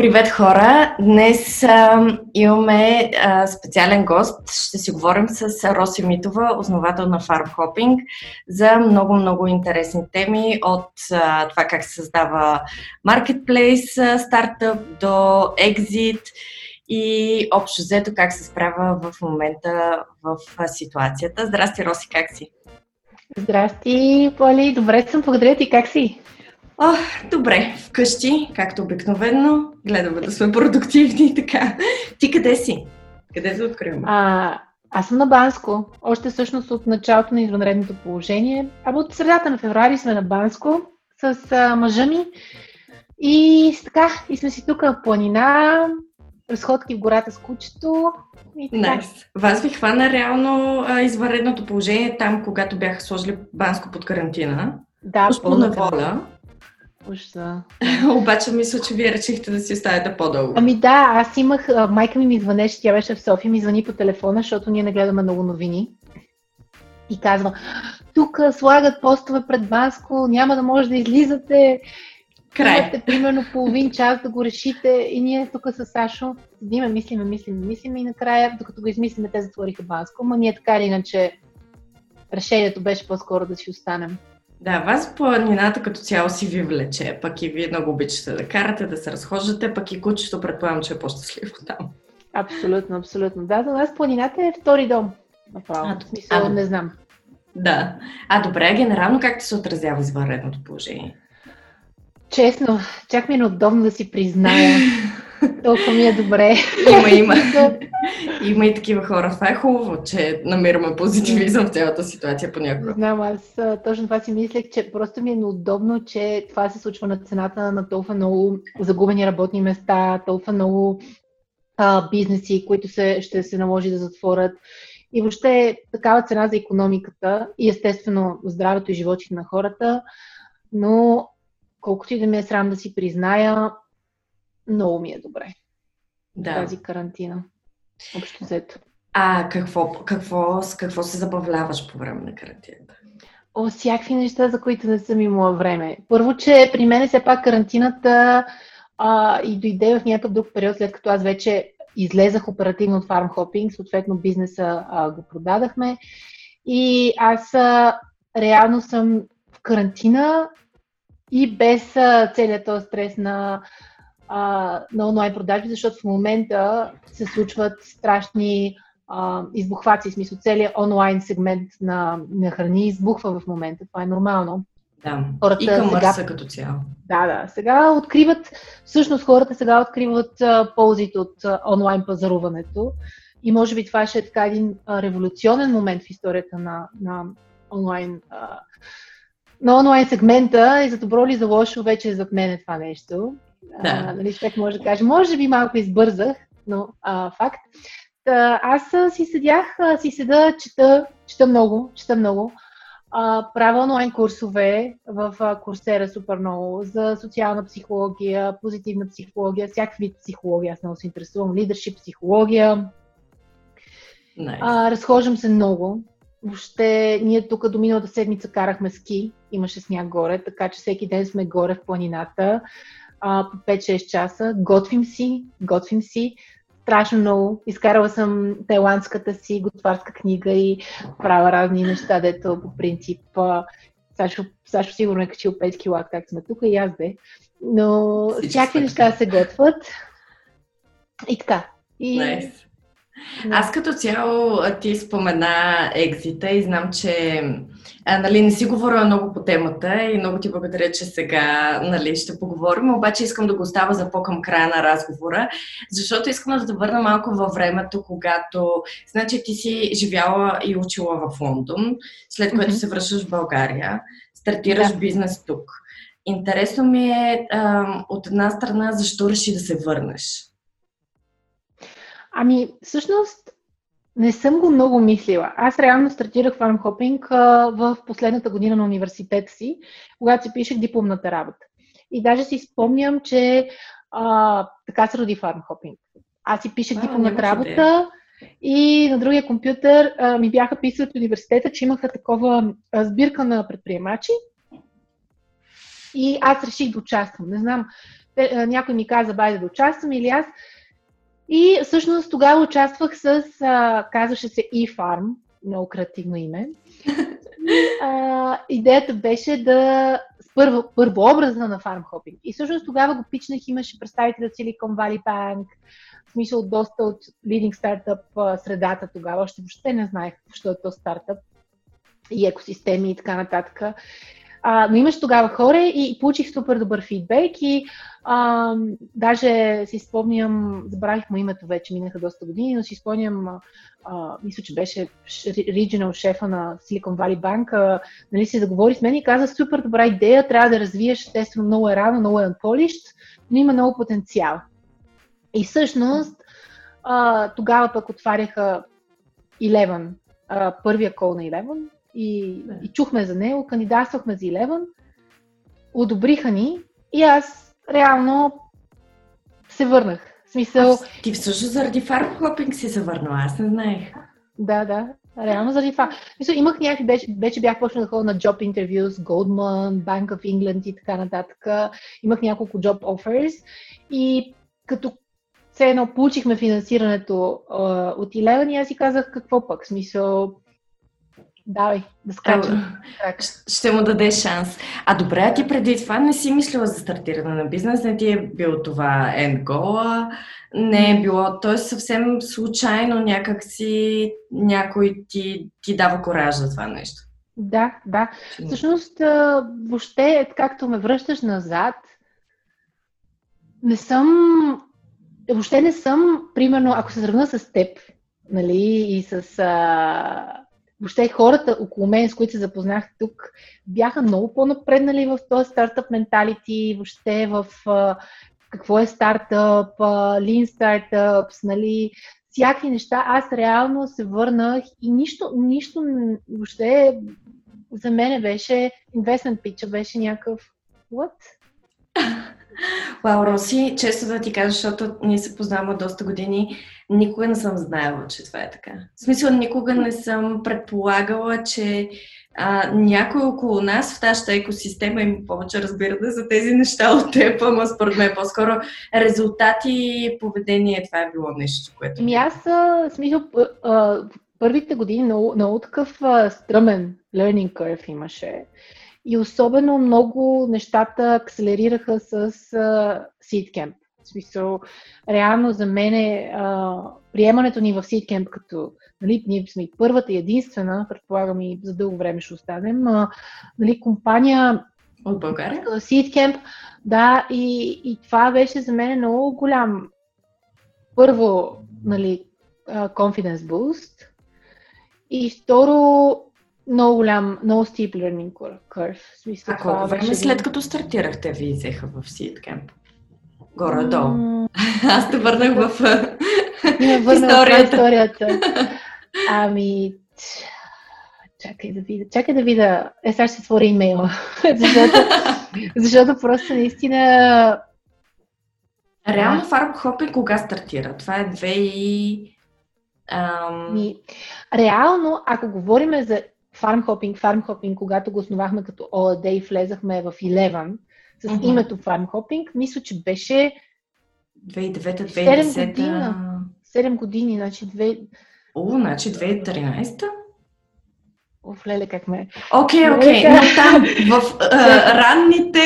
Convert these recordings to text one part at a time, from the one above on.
Привет хора! Днес а, имаме а, специален гост. Ще си говорим с Роси Митова, основател на Farm Hopping, за много-много интересни теми от а, това как се създава Marketplace стартъп до Exit и общо взето как се справя в момента в ситуацията. Здрасти, Роси, как си? Здрасти, Поли. Добре съм. Благодаря ти. Как си? О, добре, вкъщи, както обикновено. Гледаме да сме продуктивни и така. Ти къде си? Къде се откриваме? А, аз съм на Банско. Още всъщност от началото на извънредното положение. Абе от средата на феврари сме на Банско с а, мъжа ми. И така, и сме си тук в планина, разходки в гората с кучето. Найс. Nice. Вас ви хвана реално а, извънредното положение там, когато бяха сложили Банско под карантина. Да, пълна воля. Ужаса. Обаче мисля, че вие речихте да си оставите по-дълго. Ами да, аз имах, майка ми ми звънеше, тя беше в София, ми звъни по телефона, защото ние не гледаме много новини. И казва, тук слагат постове пред Банско, няма да може да излизате. Край. Имате примерно половин час да го решите и ние тук с Сашо седиме, мислиме, мислиме, мислиме и накрая, докато го измислиме, те затвориха Банско. Ма ние така или иначе решението беше по-скоро да си останем. Да, вас планината като цяло си ви влече, пък и вие много обичате да карате, да се разхождате, пък и кучето предполагам, че е по-щастливо там. Абсолютно, абсолютно. Да, за нас планината е втори дом. Направо. А, смисъл, а, не знам. Да. А добре, генерално как ти се отразява извънредното положение? Честно, чак ми е неудобно да си призная. Толкова ми е добре. Има, има. има и такива хора. Това е хубаво, че намираме позитивизъм в цялата ситуация понякога. Знам, аз точно това си мислех, че просто ми е неудобно, че това се случва на цената на толкова много загубени работни места, толкова много а, бизнеси, които се, ще се наложи да затворят. И въобще такава цена за економиката и естествено здравето и животите на хората, но колкото и да ми е срам да си призная, много ми е добре. Да. Тази карантина. Общо взето. А какво, какво, с какво се забавляваш по време на карантината? О, всякакви неща, за които не съм имала време. Първо, че при мен е все пак карантината а, и дойде в някакъв друг период, след като аз вече излезах оперативно от Hopping, съответно бизнеса а, го продадахме. И аз а, реално съм в карантина и без целият този стрес на а, на онлайн продажби, защото в момента се случват страшни а, избухваци, в смисъл целият онлайн сегмент на, на храни избухва в момента. Това е нормално. Да, хората и към сега, като цяло. Да, да. Сега откриват, всъщност хората сега откриват а, ползите от а, онлайн пазаруването и може би това ще е така един а, революционен момент в историята на, на онлайн а, на онлайн сегмента и за добро ли за лошо вече е зад мен това нещо. Да. А, нали, човек може да каже, може би малко избързах, но а, факт. Та, аз си седях, си седа, чета, чета много, чета много. А, правя онлайн курсове в Курсера супер много за социална психология, позитивна психология, всякакви вид психология. Аз много се интересувам. Лидершип, психология. Nice. А, разхождам се много. Въобще, ние тук до миналата седмица карахме ски. Имаше сняг горе, така че всеки ден сме горе в планината а, по 5-6 часа. Готвим си, готвим си. Страшно много. Изкарала съм тайландската си готварска книга и правя разни неща, дето по принцип Сашо, Сашо сигурно е качил 5 кила, как сме тук и аз бе. Но всякакви неща се готвят. И така. И... Nice. Аз като цяло ти спомена екзита и знам, че а, нали, не си говоря много по темата и много ти благодаря, че сега нали, ще поговорим, обаче искам да го оставя за по-към края на разговора, защото искам да те върна малко във времето, когато, значи ти си живяла и учила в Лондон, след което mm-hmm. се връщаш в България, стартираш да. бизнес тук. Интересно ми е а, от една страна защо реши да се върнеш? Ами, всъщност, не съм го много мислила. Аз реално стартирах фармхопинг в последната година на университета си, когато си пишех дипломната работа. И даже си спомням, че а, така се роди фармхопинг. Аз си пишех а, дипломната работа и на другия компютър а, ми бяха писали от университета, че имаха такова а, сбирка на предприемачи. И аз реших да участвам. Не знам, те, някой ми каза, байде да участвам или аз. И всъщност тогава участвах с, а, казваше се eFarm, много креативно име. А, идеята беше да първо, първообразна на фармхопинг. И всъщност тогава го пичнах, имаше представители от Silicon Valley Bank, в смисъл доста от leading стартъп средата тогава, още въобще не знаех, що е то стартъп и екосистеми и така нататък. А, но имаш тогава хора и, получих супер добър фидбек и а, даже си спомням, забравих му името вече, минаха доста години, но си спомням, а, мисля, че беше regional шефа на Silicon Valley Bank, а, нали, си заговори с мен и каза, супер добра идея, трябва да развиеш, естествено много е рано, много е unpolished, но има много потенциал. И всъщност а, тогава пък отваряха Eleven, а, първия кол на Eleven, и, да. и чухме за него, кандидатствахме за Eleven, одобриха ни и аз реално се върнах. В смисъл... А, ти всъщност заради фармхопинг си се върнала, аз не знаех. Да, да. Реално заради това. Мисля, имах някакви, вече, вече бях почнал да ходя на job interviews, Goldman, Bank of England и така нататък. Имах няколко job offers и като все едно получихме финансирането а, от Eleven и аз си казах какво пък. Смисъл, Давай, да скачам. Ще му даде шанс. А добре, а ти преди това не си мислила за стартиране на бизнес? Не ти е било това goal Не е било, т.е. съвсем случайно някак си някой ти, ти дава кораж за това нещо. Да, да. Всъщност, въобще, както ме връщаш назад, не съм, въобще не съм, примерно, ако се сравна с теб, нали, и с а, въобще хората около мен, с които се запознах тук, бяха много по-напреднали в този стартъп менталити, въобще в а, какво е стартъп, lean startups, нали, всякакви неща. Аз реално се върнах и нищо, нищо въобще за мен беше investment pitch, беше някакъв what? Вау, Роси, често да ти кажа, защото ние се познаваме доста години, никога не съм знаела, че това е така. В смисъл, никога не съм предполагала, че а, някой около нас в тази екосистема има повече разбиране за тези неща от теб, ама според мен по-скоро резултати и поведение, това е било нещо, което... Ми аз, смисъл, първите години много, много такъв стръмен learning curve имаше. И особено много нещата акселерираха с Seedcamp. Смисъл, реално за мен е приемането ни в Seedcamp като нали, ние сме и първата и единствена, предполагам и за дълго време ще останем, а, нали, компания от България? Seedcamp, да, и, и това беше за мен много голям първо, нали, confidence boost и второ много голям, много steep learning curve. Смисъл, а колко време след като стартирахте ви взеха в Seedcamp? Горе-долу. Аз те върнах в историята. историята. Ами, чакай да видя. Чакай да видя. Е, сега ще отворя имейла. защото, защото просто наистина... Реално фармхопинг кога стартира? Това е 2 и... Ам... Ми, реално, ако говорим за фармхопинг, фармхопинг, когато го основахме като ОАД и влезахме в Eleven с mm-hmm. името фармхопинг, мисля, че беше 2009-2010. 7 години. 7 години, значи 2... О, значи 2013 Оф, леле, как ме... Окей, okay, окей, okay. но там, в uh, ранните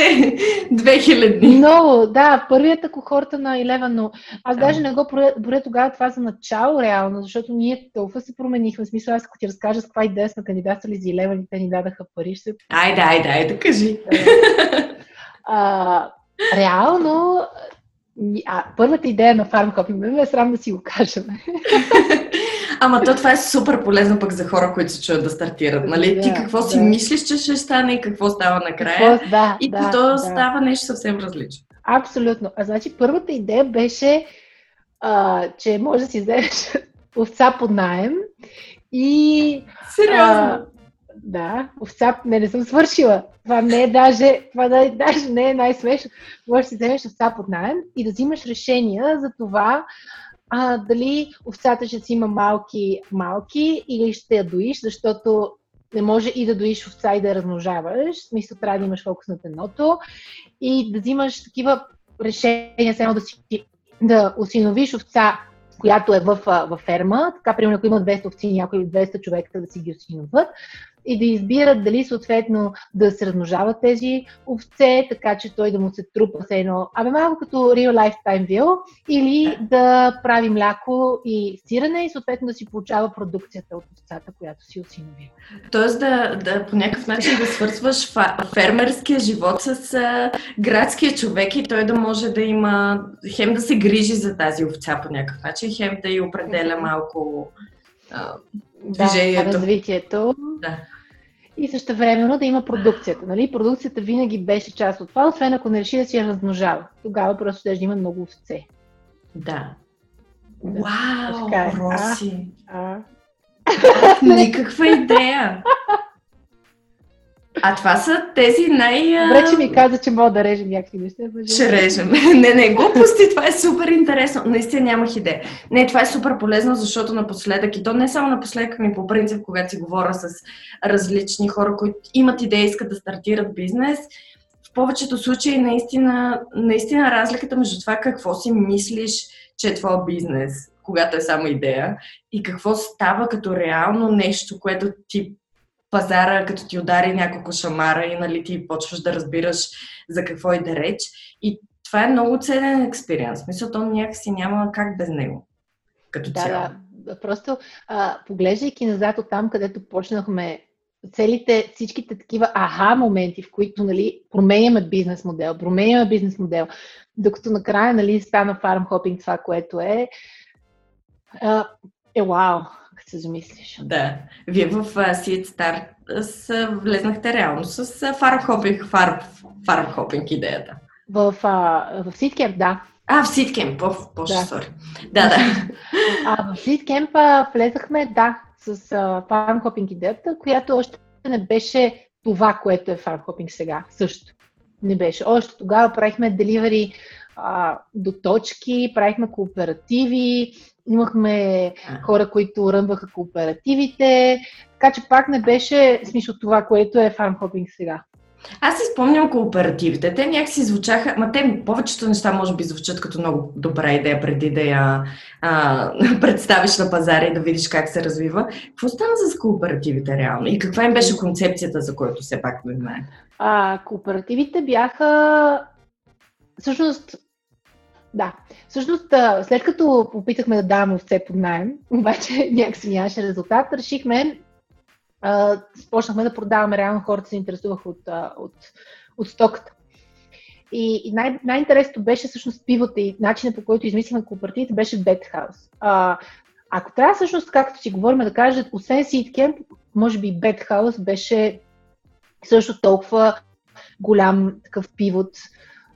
2000 Много, да, първията кохорта на Eleven, но аз даже не го боря тогава това за начало реално, защото ние толкова се променихме. В смисъл, аз ако ти разкажа с каква идея сме кандидатствали за Eleven и те ни дадаха пари, ще... Айде, айде, айде, кажи. а, реално, а, първата идея на ме е срам да си го кажем. Ама то това е супер полезно пък за хора, които се чуят да стартират. Нали? Да, Ти какво да. си мислиш, че ще стане и какво става накрая. Какво, да, и да, то да. става нещо съвсем различно. Абсолютно. А значи първата идея беше, а, че може да си вземеш овца под найем и... Сериозно? А, да, овца, не, не съм свършила. Това не е даже, това да, даже не е най-смешно. Можеш да си вземеш овца под найем и да взимаш решения за това а, дали овцата ще си има малки, малки или ще я доиш, защото не може и да доиш овца и да я размножаваш. В смисъл трябва да имаш фокус на едното и да взимаш такива решение, само да си да осиновиш овца, която е в, в ферма, така примерно ако има 200 овци, някои 200 човека да си ги осиноват, и да избират дали съответно да се размножават тези овце, така че той да му се трупа с едно, абе малко като Real Life Time View, или да прави мляко и сирене и съответно да си получава продукцията от овцата, която си осиновил. Тоест да, да по някакъв начин да свързваш фермерския живот с а, градския човек и той да може да има, хем да се грижи за тази овца по някакъв начин, хем да й определя малко а, движението. Да, развитието. Да и също времено да има продукцията. Нали? Продукцията винаги беше част от това, освен ако не реши да си я размножава. Тогава просто ще има много овце. Да. Вау, е. Роси! А, а. Никаква идея! А това са тези най... Добре, че ми каза, че мога да режем някакви неща. Ще режем. не, не, глупости, това е супер интересно. Наистина нямах идея. Не, това е супер полезно, защото напоследък, и то не само напоследък, ми по принцип, когато си говоря с различни хора, които имат идея, искат да стартират бизнес, в повечето случаи наистина, наистина разликата между това какво си мислиш, че е твой бизнес, когато е само идея, и какво става като реално нещо, което ти пазара, като ти удари няколко шамара и нали, ти почваш да разбираш за какво и да реч. И това е много ценен експириенс. Мисля, то някакси няма как без него. Като да, цяло. Да, просто а, поглеждайки назад от там, където почнахме целите, всичките такива аха моменти, в които нали, променяме бизнес модел, променяме бизнес модел, докато накрая нали, стана фарм хопинг това, което е, е вау като се замислиш. Да. Вие в Seed Start влезнахте реално с фармхопинг, фарм, фармхопинг идеята. В, а, в Seedcamp, да. А, в в, боже, да. сори. Да, да. А, в Seedcamp влезахме, да, с фармхопинг идеята, която още не беше това, което е фармхопинг сега, също. Не беше. Още тогава правихме деливери до точки, правихме кооперативи, имахме хора, които рънваха кооперативите, така че пак не беше смисъл това, което е фармхопинг сега. Аз си спомням кооперативите. Те някакси звучаха, ма те повечето неща може би звучат като много добра идея преди да я а, представиш на пазара и да видиш как се развива. Какво стана с кооперативите реално? И каква им беше концепцията, за който все пак не знаем? А, кооперативите бяха всъщност да. Всъщност, след като опитахме да даваме овце под найем, обаче някакси нямаше резултат, решихме, а, почнахме да продаваме, реално хората се интересуваха от, от, от стоката. И, и най- най-интересното беше всъщност пивото и начинът по който измислихме кооперативите беше. А, ако трябва всъщност, както си говорим, да кажа, освен Seedcamp, може би Bethouse беше също толкова голям такъв пивот,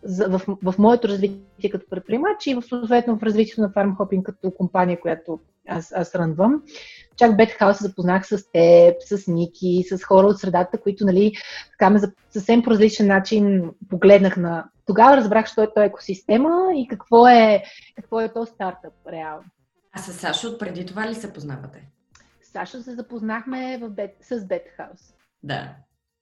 за, в, в моето развитие като предприемач и в, съответно в развитието на FarmHopping като компания, която аз, аз рънвам. Чак Бетхаус се запознах с теб, с Ники, с хора от средата, които нали, така ме за съвсем по различен начин погледнах на... Тогава разбрах, що е то екосистема и какво е, какво е то стартъп реално. А с Сашо преди това ли се познавате? Сашо се запознахме в Бет, с Бетхаус. Да.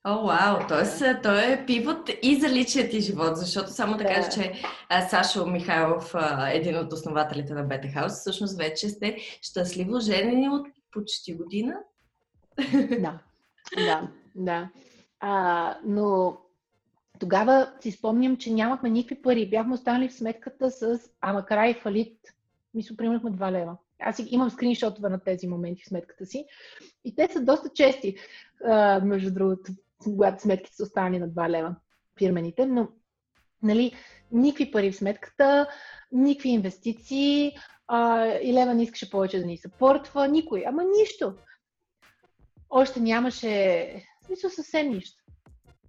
О, вау! Тоест, той е пивот и за личият ти живот, защото само да, да. кажа, че а, Сашо Михайлов, а, един от основателите на Бета Хаус, всъщност вече сте щастливо женени от почти година. Да, да, да. А, но тогава си спомням, че нямахме никакви пари. Бяхме останали в сметката с, ама край фалит, мисля, примерно 2 лева. Аз имам скриншотове на тези моменти в сметката си. И те са доста чести, а, между другото когато сметките са останали на 2 лева фирмените, но нали, никакви пари в сметката, никакви инвестиции, а, и Лева не искаше повече да ни съпортва, никой, ама нищо. Още нямаше, смисъл съвсем нищо.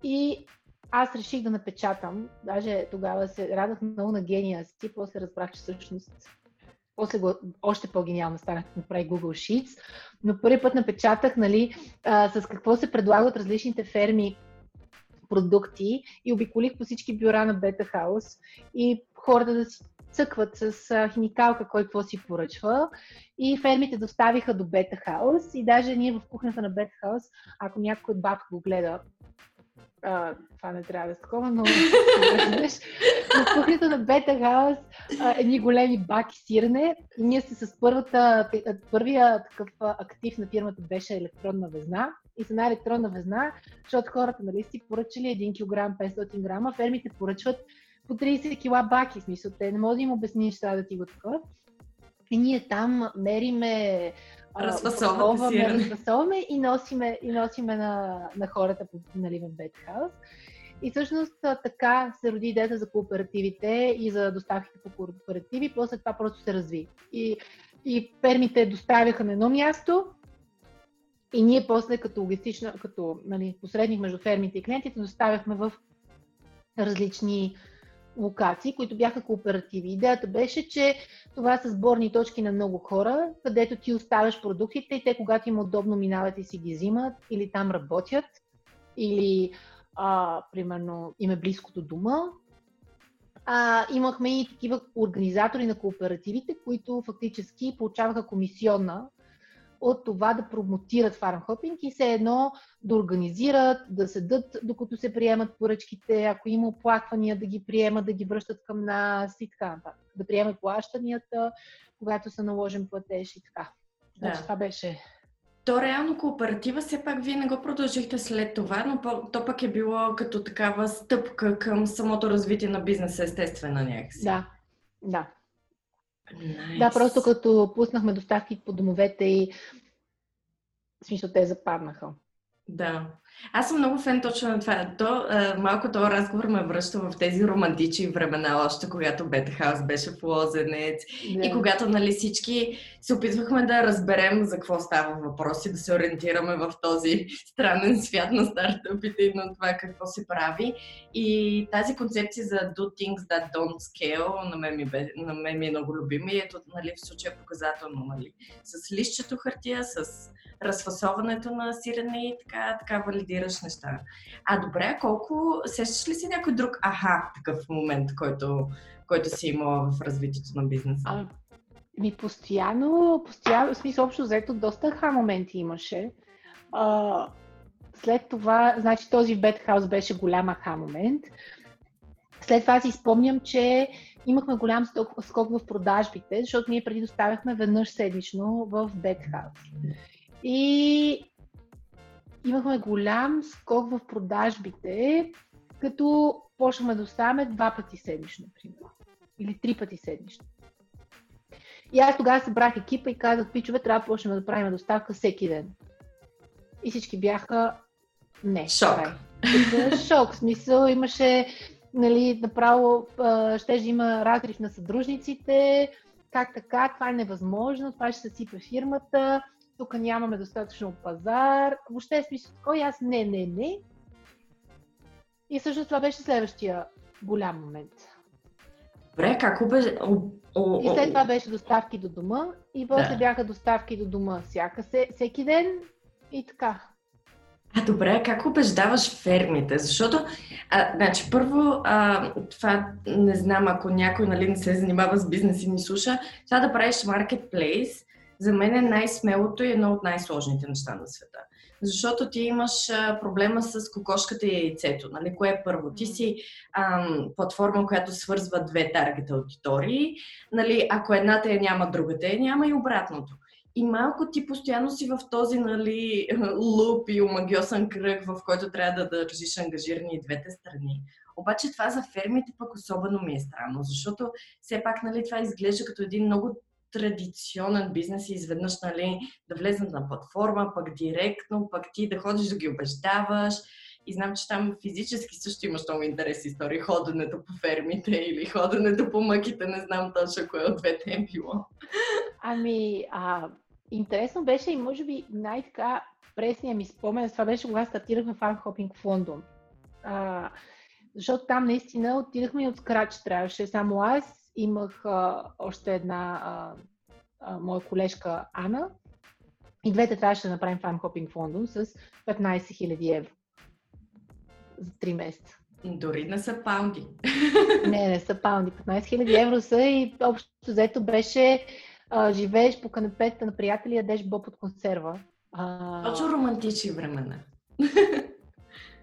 И аз реших да напечатам, даже тогава се радах много на гения си, после разбрах, че всъщност после го, още по-гениално станах да направи Google Sheets, но първи път напечатах нали, а, с какво се предлагат различните ферми продукти и обиколих по всички бюра на Beta House и хората да си цъкват с а, химикалка кой какво си поръчва. И фермите доставиха до Beta House и даже ние в кухнята на Beta House, ако някой от бабка го гледа, а, това не трябва да е такова, но в кухнята на Бета Хаус едни големи баки сирене. Ние сте с първата, първия такъв актив на фирмата беше електронна везна. И с една електронна везна, защото хората нали, си поръчали 1 кг 500 грама, фермите поръчват по 30 кила баки. Смисъл, те не може да им обясниш сега да ти го такова. И ние там мериме, разфасоваме, разфасоваме и носиме, и носиме на, на хората нали, в Бетхаус. И всъщност така се роди идеята за кооперативите и за доставките по кооперативи, после това просто се разви. И, и фермите доставяха на едно място, и ние после като логистична, като нали, посредник между фермите и клиентите, доставяхме в различни локации, които бяха кооперативи. Идеята беше, че това са сборни точки на много хора, където ти оставяш продуктите и те, когато им удобно минават и си ги взимат, или там работят, или а, примерно им е близко до дома. А, имахме и такива организатори на кооперативите, които фактически получаваха комисионна от това да промотират фармхопинг и все едно да организират, да седат докато се приемат поръчките, ако има оплаквания да ги приемат, да ги връщат към нас и така нататък. Да приемат плащанията, когато са наложен платеж и така. Да. Значи, това беше то реално кооператива все пак вие не го продължихте след това, но то пък е било като такава стъпка към самото развитие на бизнеса, естествено някакси. Да, да. Nice. Да, просто като пуснахме доставки по домовете и в смисъл те западнаха. Да. Аз съм много фен точно на това. То, а, малко този разговор ме връща в тези романтични времена, още когато Бетхаус беше в Лозенец да. и когато нали, всички се опитвахме да разберем за какво става въпрос и да се ориентираме в този странен свят на стартъпите и на това какво се прави. И тази концепция за do things that don't scale на мен ми, бе, на мен ми е много любима и ето нали, в случая е показателно. Нали, с лището хартия, с разфасоването на сирене и така, така валидираш неща. А добре, колко... Сещаш ли си някой друг аха такъв момент, който, който си имала в развитието на бизнеса? Ми постоянно, постоянно, в смисъл общо взето, доста аха моменти имаше. А, след това, значи този в Бетхаус беше голям аха момент. След това си спомням, че имахме голям скок в продажбите, защото ние преди доставяхме веднъж седмично в Бетхаус. И имахме голям скок в продажбите, като почнахме да оставаме два пъти седмично, например. Или три пъти седмично. И аз тогава събрах екипа и казах, пичове, трябва да почнем да правим доставка всеки ден. И всички бяха не. Шок. Шок. В смисъл имаше, нали, направо, ще има разрив на съдружниците, как така, това е невъзможно, това ще се сипе фирмата, тук нямаме достатъчно пазар. Въобще е смисъл и аз не, не, не. И всъщност това беше следващия голям момент. Добре, как беше? И след това беше доставки до дома и после да. бяха доставки до дома всяка, всеки ден и така. А добре, как убеждаваш фермите? Защото, а, значи, първо, а, това не знам, ако някой нали, не се занимава с бизнес и ни слуша, това да правиш маркетплейс за мен е най-смелото и едно от най-сложните неща на света. Защото ти имаш а, проблема с кокошката и яйцето. Нали? Кое е първо? Ти си ам, платформа, която свързва две таргет аудитории. Нали? Ако едната я няма, другата я няма и обратното. И малко ти постоянно си в този нали, луп и омагиосен кръг, в който трябва да държиш ангажирани и двете страни. Обаче това за фермите пък особено ми е странно, защото все пак нали, това изглежда като един много традиционен бизнес и изведнъж нали, да влезнат на платформа, пък директно, пък ти да ходиш да ги убеждаваш. И знам, че там физически също имаш много интересни истории. Ходенето по фермите или ходенето по мъките, не знам точно кое от двете е било. Ами, а, интересно беше и може би най-така пресния ми спомен, това беше когато стартирахме фармхопинг в Лондон. А, защото там наистина отидахме от скрач. Трябваше само аз имах а, още една а, а, моя колежка Ана и двете трябваше да направим фармхопинг в Лондон с 15 000 евро за 3 месеца. Дори не са паунди. Не, не са паунди. 15 000 евро са и общо взето беше а, живееш по канапета на приятели, ядеш боб от консерва. А... Точно романтични времена.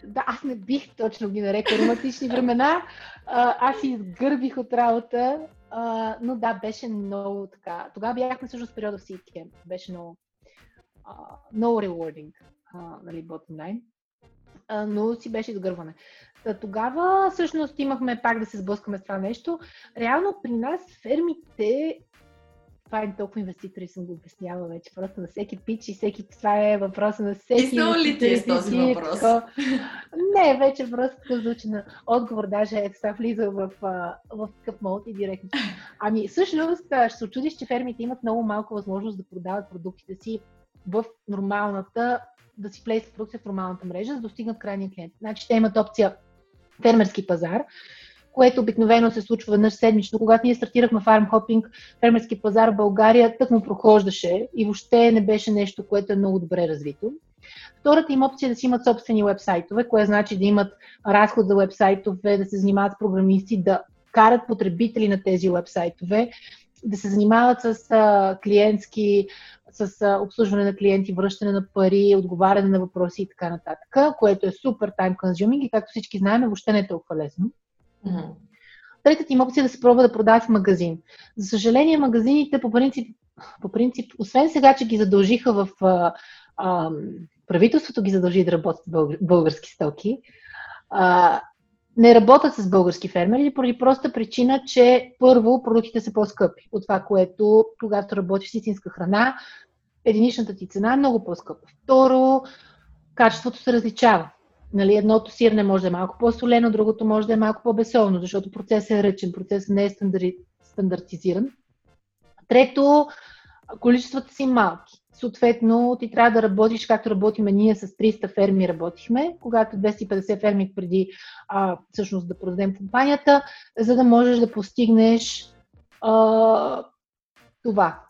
да, аз не бих точно ги нарекла романтични времена. А, аз си изгърбих от работа, а, но да, беше много така. Тогава бяхме също с периода в CTM. Беше много, а, много rewarding, а, нали, bottom line. А, но си беше изгърване. Та, тогава всъщност имахме пак да се сблъскаме с това нещо. Реално при нас фермите това е толкова инвеститори съм го обяснявала вече. Просто на всеки пич и всеки... Това е въпроса на всеки... Писнал ли ти е с този въпрос? Не, вече просто такъв звучи на отговор. Даже е това влиза в, в такъв мод и директно. Ами всъщност ще се очудиш, че фермите имат много малко възможност да продават продуктите си в нормалната, да си плейс продукция в нормалната мрежа, за да достигнат крайния клиент. Значи те имат опция фермерски пазар, което обикновено се случва веднъж седмично. Когато ние стартирахме Farm Hopping, фермерски пазар в България тък му прохождаше и въобще не беше нещо, което е много добре развито. Втората им опция е да си имат собствени вебсайтове, което значи да имат разход за вебсайтове, да се занимават с програмисти, да карат потребители на тези вебсайтове, да се занимават с а, клиентски, с а, обслужване на клиенти, връщане на пари, отговаряне на въпроси и така нататък, което е супер time consuming и както всички знаем, въобще не е толкова лесно. Mm-hmm. Третата им опция е да се пробва да продават в магазин. За съжаление, магазините по принцип, по принцип освен сега, че ги задължиха в а, а, правителството ги задължи да работят български стоки, а, не работят с български фермери поради проста причина, че първо продуктите са по-скъпи от това, което когато работиш с истинска храна, единичната ти цена е много по-скъпа. Второ, качеството се различава. Нали, едното сирене може да е малко по-солено, другото може да е малко по-бесолно, защото процесът е ръчен, процесът не е стандарти, стандартизиран. Трето, количествата си малки. Съответно, ти трябва да работиш, както работиме ние с 300 ферми работихме, когато 250 ферми преди а, всъщност да продадем компанията, за да можеш да постигнеш а, това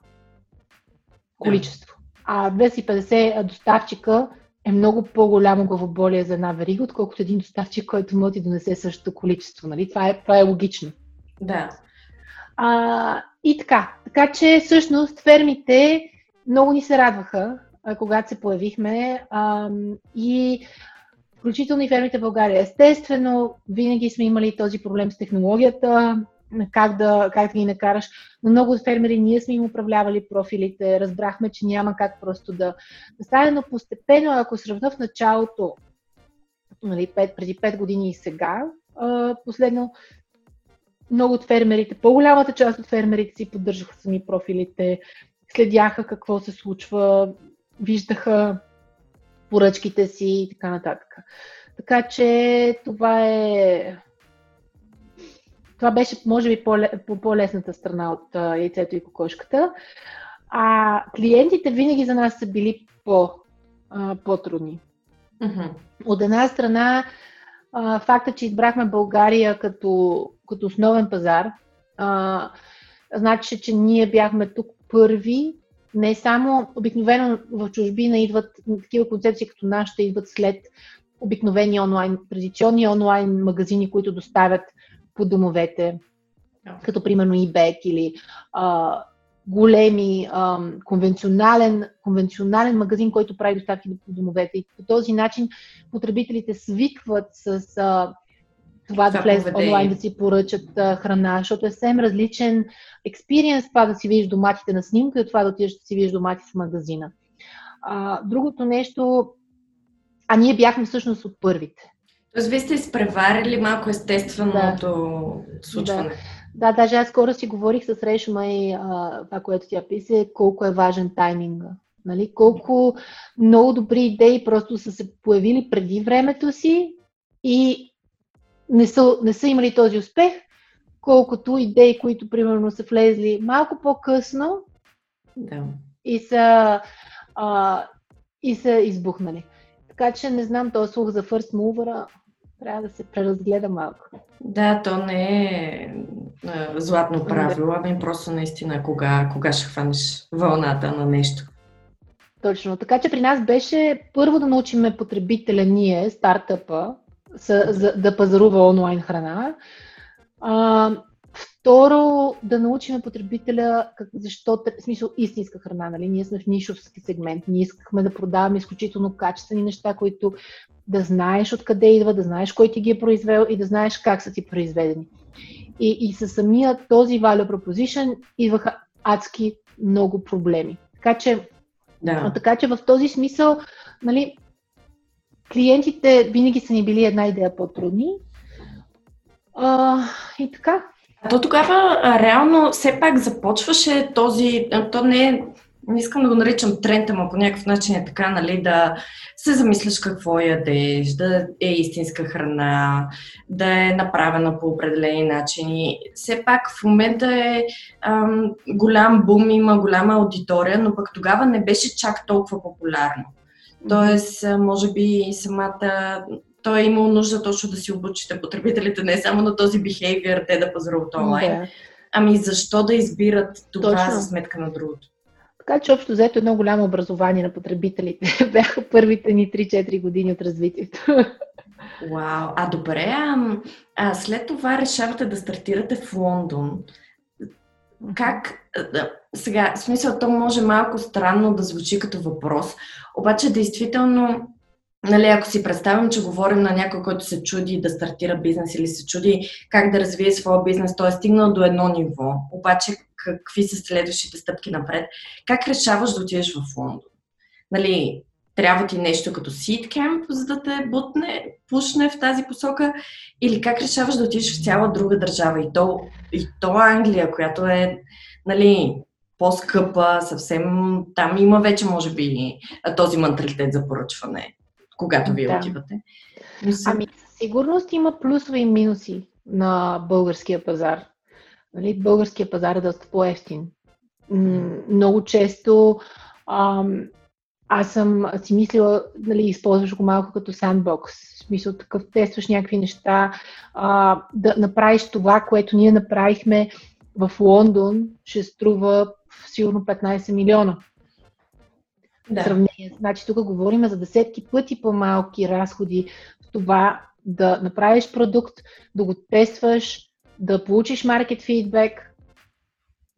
количество. А 250 доставчика е много по-голямо главоболие за една верига, отколкото един доставчик, който може да донесе същото количество. Нали? Това, е, това е логично. Да. А, и така. Така че всъщност фермите много ни се радваха, когато се появихме. А, и включително и фермите в България. Естествено, винаги сме имали този проблем с технологията как да, как да ги накараш. Но много фермери ние сме им управлявали профилите, разбрахме, че няма как просто да, да стане, но постепенно, ако сравна в началото, нали, 5, преди 5 години и сега, последно, много от фермерите, по-голямата част от фермерите си поддържаха сами профилите, следяха какво се случва, виждаха поръчките си и така нататък. Така че това е това беше, може би, по- по-лесната страна от а, яйцето и кокошката. А клиентите винаги за нас са били по, а, по-трудни. Mm-hmm. От една страна, а, факта, че избрахме България като, като основен пазар, а, значи, че ние бяхме тук първи. Не само обикновено в чужбина идват такива концепции като нашите, идват след обикновени онлайн, традиционни онлайн магазини, които доставят по домовете, като примерно eBay или а, големи а, конвенционален, конвенционален магазин, който прави доставки по домовете. И по този начин потребителите свикват с а, това да влезат онлайн да си поръчат а, храна, защото е съвсем различен експириенс това да си видиш доматите на снимка и това да отидеш да си видиш домати в магазина. А, другото нещо, а ние бяхме всъщност от първите. Тоест, вие сте изпреварили малко естественото да. случване. Да. Да, даже аз скоро си говорих с Решма и а, това, което тя писа, колко е важен тайминга. Нали? Колко много добри идеи просто са се появили преди времето си и не са, не са имали този успех, колкото идеи, които примерно са влезли малко по-късно да. и, са, а, и са избухнали. Така че не знам, този слух за First Mover трябва да се преразгледа малко. Да, то не е златно правило, ами просто наистина кога, кога ще хванеш вълната на нещо. Точно. Така че при нас беше първо да научиме потребителя ние, стартъпа, за, да пазарува онлайн храна. А, Второ, да научим потребителя как, защо, в смисъл истинска храна, нали? Ние сме в нишовски сегмент, ние искахме да продаваме изключително качествени неща, които да знаеш откъде идва, да знаеш кой ти ги е произвел и да знаеш как са ти произведени. И, и със самия този value proposition идваха адски много проблеми. Така че, да. така че в този смисъл, нали, клиентите винаги са ни били една идея по-трудни. А, и така. То тогава реално все пак започваше този, то не е не искам да го наричам тренд, ама по някакъв начин е така, нали, да се замисляш какво ядеш, да е истинска храна, да е направена по определени начини. Все пак в момента е ам, голям бум, има голяма аудитория, но пък тогава не беше чак толкова популярно. Тоест, може би самата той е имал нужда точно да си обучите потребителите не само на този behavior, те да пазаруват онлайн, да. ами защо да избират това точно. за сметка на другото. Така че общо взето едно голямо образование на потребителите бяха първите ни 3-4 години от развитието. Вау, а добре, а, а след това решавате да стартирате в Лондон. Как, сега, в смисъл, то може малко странно да звучи като въпрос, обаче действително Нали, ако си представям, че говорим на някой, който се чуди да стартира бизнес или се чуди как да развие своя бизнес, той е стигнал до едно ниво, обаче какви са следващите стъпки напред, как решаваш да отидеш в Лондон? Нали, трябва ти нещо като camp, за да те бутне, пушне в тази посока, или как решаваш да отидеш в цяла друга държава, и то, и то Англия, която е нали, по-скъпа, съвсем там има вече, може би, този менталитет за поръчване когато вие да. отивате? Ами, със сигурност има плюсове и минуси на българския пазар. Нали, българския пазар е доста по-ефтин. Много често ам, аз съм си мислила, нали, използваш го малко като сандбокс. В смисъл такъв, тестваш някакви неща, а, да направиш това, което ние направихме в Лондон, ще струва сигурно 15 милиона да. сравнение. Значи тук говорим за десетки пъти по-малки разходи в това да направиш продукт, да го тестваш, да получиш маркет фидбек,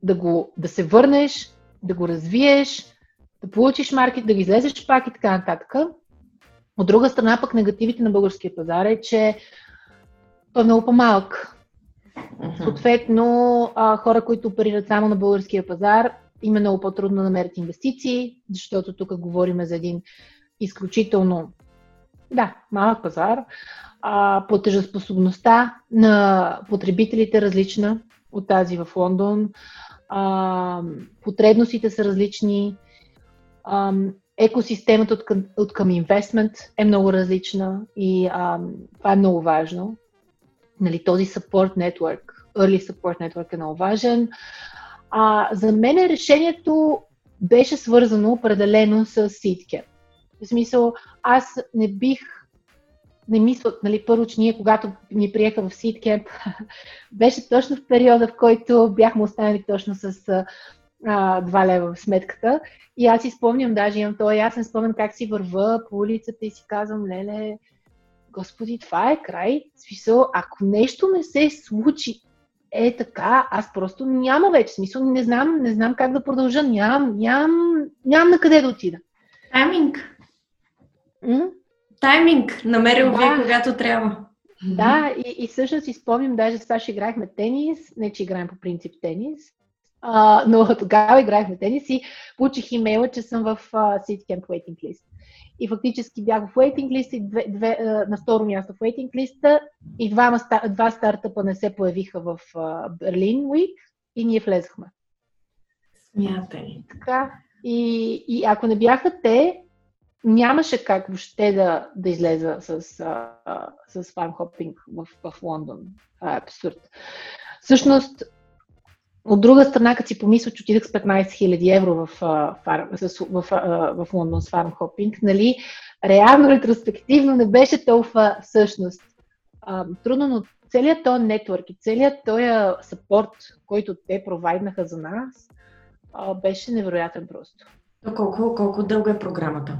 да, го, да се върнеш, да го развиеш, да получиш маркет, да ги излезеш пак и така нататък. От друга страна пък негативите на българския пазар е, че той е много по-малък. Съответно, а, хора, които оперират само на българския пазар, им е много по-трудно да намерят инвестиции, защото тук говорим за един изключително да, малък пазар. А, платежоспособността на потребителите е различна от тази в Лондон. А, потребностите са различни. А, екосистемата от към, от към инвестмент е много различна и а, това е много важно. Нали, този support network, early support network е много важен. А, за мен решението беше свързано определено с ситке. В смисъл, аз не бих не мисля, нали, първо, че ние, когато ни приеха в Ситкемп, беше точно в периода, в който бяхме останали точно с а, 2 лева в сметката. И аз си спомням, даже имам този ясен спомен как си върва по улицата и си казвам, леле, господи, това е край. Смисъл, ако нещо не се случи е така, аз просто няма вече смисъл, не знам, не знам как да продължа, нямам, нямам, нямам на къде да отида. Тайминг. М? Тайминг, намерил да. вие когато трябва. Да, и, и всъщност си спомням, даже с ще играхме тенис, не че играем по принцип тенис, а, но тогава играхме тенис и получих имейла, че съм в uh, City Camp Waiting List и фактически бях в waiting list и две, две, на второ място в waiting листа и два, два стартъпа не се появиха в Берлин Week и ние влезахме. Смятай. Така. И, и ако не бяха те, нямаше как въобще да, да излеза с, с фармхопинг в, в Лондон. Това е абсурд. Всъщност, от друга страна, като си помисля, че отидах с 15 000 евро в, в, в, в, в Лондон с фарм хопинг, нали, реално, ретроспективно не беше толкова всъщност. А, трудно, но целият този нетворк и целият този сапорт, който те провайднаха за нас, а, беше невероятен просто. Колко, колко дълга е програмата?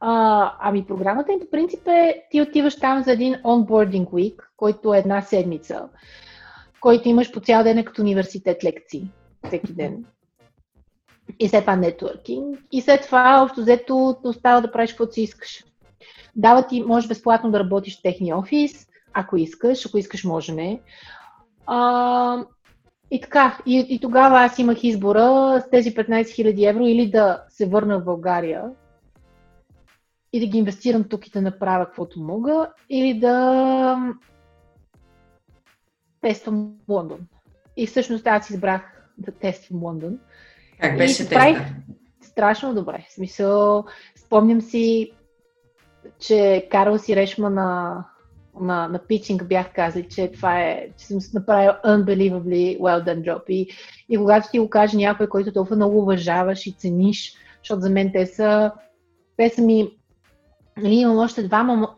А, ами програмата им по принцип е, ти отиваш там за един onboarding week, който е една седмица. Който имаш по цял ден е като университет лекции всеки ден. И след това нетворкинг. И след това, общо взето, остава да правиш каквото си искаш. Дава ти, може безплатно да работиш в техния офис, ако искаш, ако искаш, може не. А, и така, и, и тогава аз имах избора с тези 15 000 евро или да се върна в България и да ги инвестирам тук и да направя каквото мога, или да тествам Лондон. И всъщност аз избрах да тествам Лондон. Как беше теста? Страшно добре. В смисъл, спомням си, че Карл си решма на, на, на питчинг бях казали, че това е, че съм направил unbelievably well done job. И, и когато ти го каже някой, който толкова много уважаваш и цениш, защото за мен те са, те са ми, нали, имам още двама,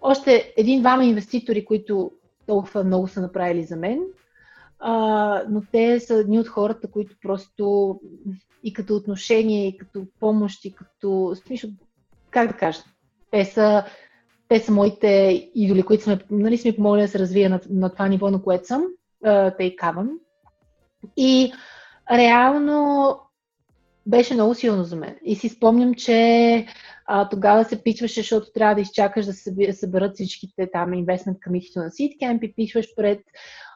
още един-двама инвеститори, които толкова много са направили за мен, а, но те са едни от хората, които просто и като отношение, и като помощ, и като смисъл, как да кажа, те са, те са моите идоли, които сме, нали, сме помогли да се развия на, на това ниво, на което съм, те и кавам. И реално беше много силно за мен. И си спомням, че а, тогава се пичваше, защото трябва да изчакаш да се съберат всичките там investment committee на SeedCamp и пичваш пред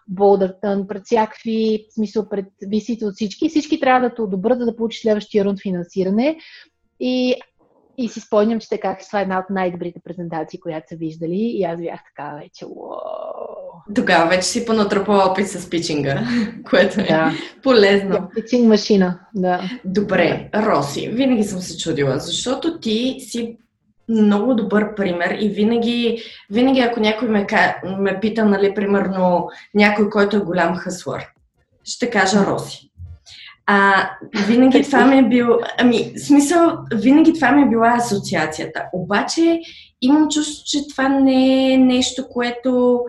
Болдъртън, пред всякакви, в смисъл пред висите от всички. Всички трябва да те одобрят, да получиш следващия рунд финансиране. И, и си спомням, че така, това е една от най-добрите презентации, която са виждали. И аз бях така вече. Тогава вече си понатрупала опит с пичинга, което е да. полезно. Да, пичинг машина, да. Добре, Роси, винаги съм се чудила, защото ти си много добър пример и винаги, винаги ако някой ме, ме пита, нали, примерно, някой, който е голям хъслър, ще кажа Роси. А, винаги това ми е бил, ами, смисъл, винаги това ми е била асоциацията. Обаче имам чувство, че това не е нещо, което,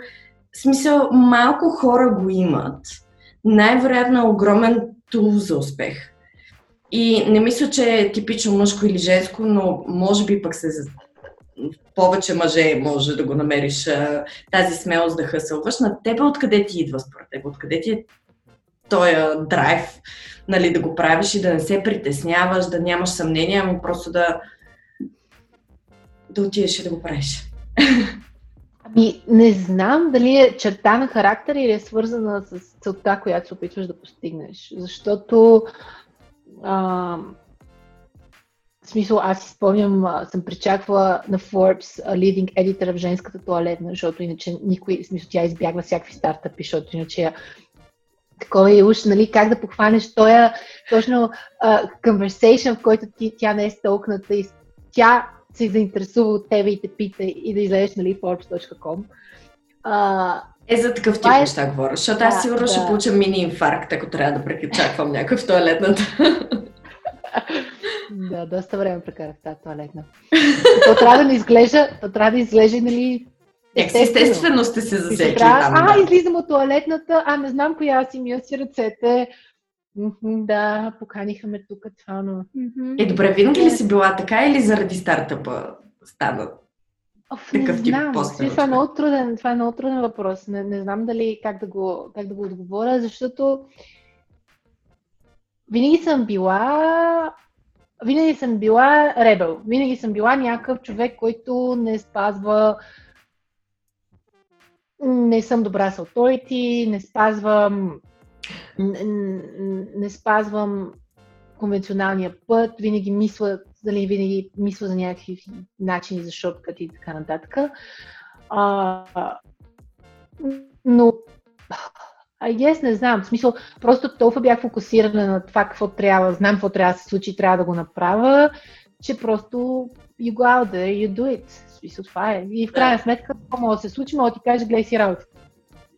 смисъл, малко хора го имат. Най-вероятно е огромен тул за успех. И не мисля, че е типично мъжко или женско, но може би пък се повече мъже може да го намериш тази смелост да хъсълваш. На тебе откъде ти идва според теб? Откъде ти е този драйв нали, да го правиш и да не се притесняваш, да нямаш съмнение, ами просто да, да отидеш и да го правиш? Ами, не знам дали е черта на характер или е свързана с целта, която се опитваш да постигнеш. Защото а, в смисъл, аз си спомням, съм причаквала на Forbes leading editor в женската туалетна, защото иначе никой, в смисъл, тя избягва всякакви стартъпи, защото иначе такова е уж, нали, как да похванеш този точно uh, conversation, в който ти, тя не е стълкната и тя се заинтересува от тебе и те пита и да излезеш, нали, Forbes.com. Uh, е, за такъв тип е... неща говоря, защото да, аз сигурно да. ще получа мини инфаркт, ако трябва да прекачаквам някой в туалетната. да, доста време прекарах тази туалетна. То трябва да изглежда, то трябва да изглежда, нали, Естествено, естествено сте се засекли там. А, да. излизам от туалетната, а не знам коя си мия си ръцете. Да, поканиха ме тук, това, но... Е, добре, винаги ли си била така или заради стартъпа стана Оф, такъв тип пост? Това е много труден, това е много труден въпрос. Не, не знам дали как да, го, как да го отговоря, защото винаги съм била винаги съм била ребел. Винаги съм била някакъв човек, който не спазва не съм добра с authority, не спазвам не, не спазвам конвенционалния път, винаги мисля, дали винаги мисля за някакви начини за шорткът и така нататък. А, но I guess не знам. В смисъл, просто толкова бях фокусирана на това какво трябва, знам какво трябва да се случи, трябва да го направя, че просто you go out there, you do it. Смисъл, това е. И в крайна сметка, какво може да се случи, може да ти каже, гледай си работа.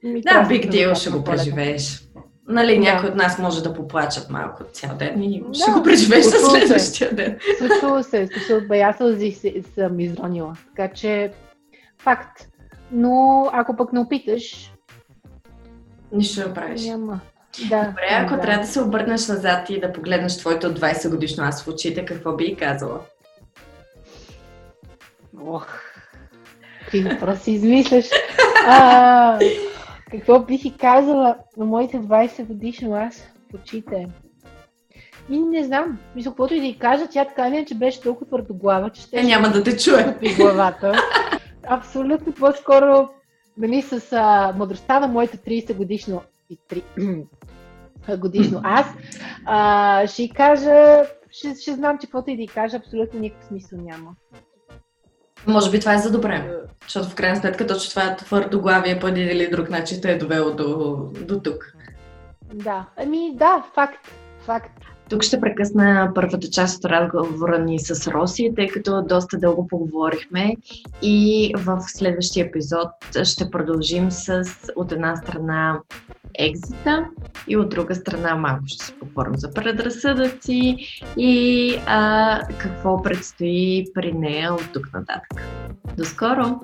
Да, биг deal ще го преживееш. Нали, да. някой от нас може да поплачат малко цял ден и да, ще го преживееш на следващия ден. Случвало се, случвало бая сълзи съм изронила. Така че, факт. Но ако пък не опиташ, Нищо не правиш. Няма. Да, Добре, ако да. трябва да се обърнеш назад и да погледнеш твоето 20 годишно аз в очите, какво би казала? Ох, какви въпроси измисляш. А, Какво бих и казала на моите 20 годишно аз в очите? И не знам. Мисля, каквото и да й кажа, тя така не, че беше толкова твърдоглава, че ще... Е, няма да те чуе. главата. Абсолютно по-скоро нали, с а, мъдростта на моите 30 годишно и 3 годишно аз, а, ще кажа, ще, ще знам, че каквото и да й кажа, абсолютно никакъв смисъл няма. Може би това е за добре, защото в крайна сметка точно това е твърдоглавие по един или друг начин те е довело до, до тук. Да, ами да, факт, факт. Тук ще прекъсна първата част от разговора ни с Роси, тъй като доста дълго поговорихме и в следващия епизод ще продължим с от една страна екзита и от друга страна малко ще се поговорим за предразсъдъци и а, какво предстои при нея от тук нататък. До скоро!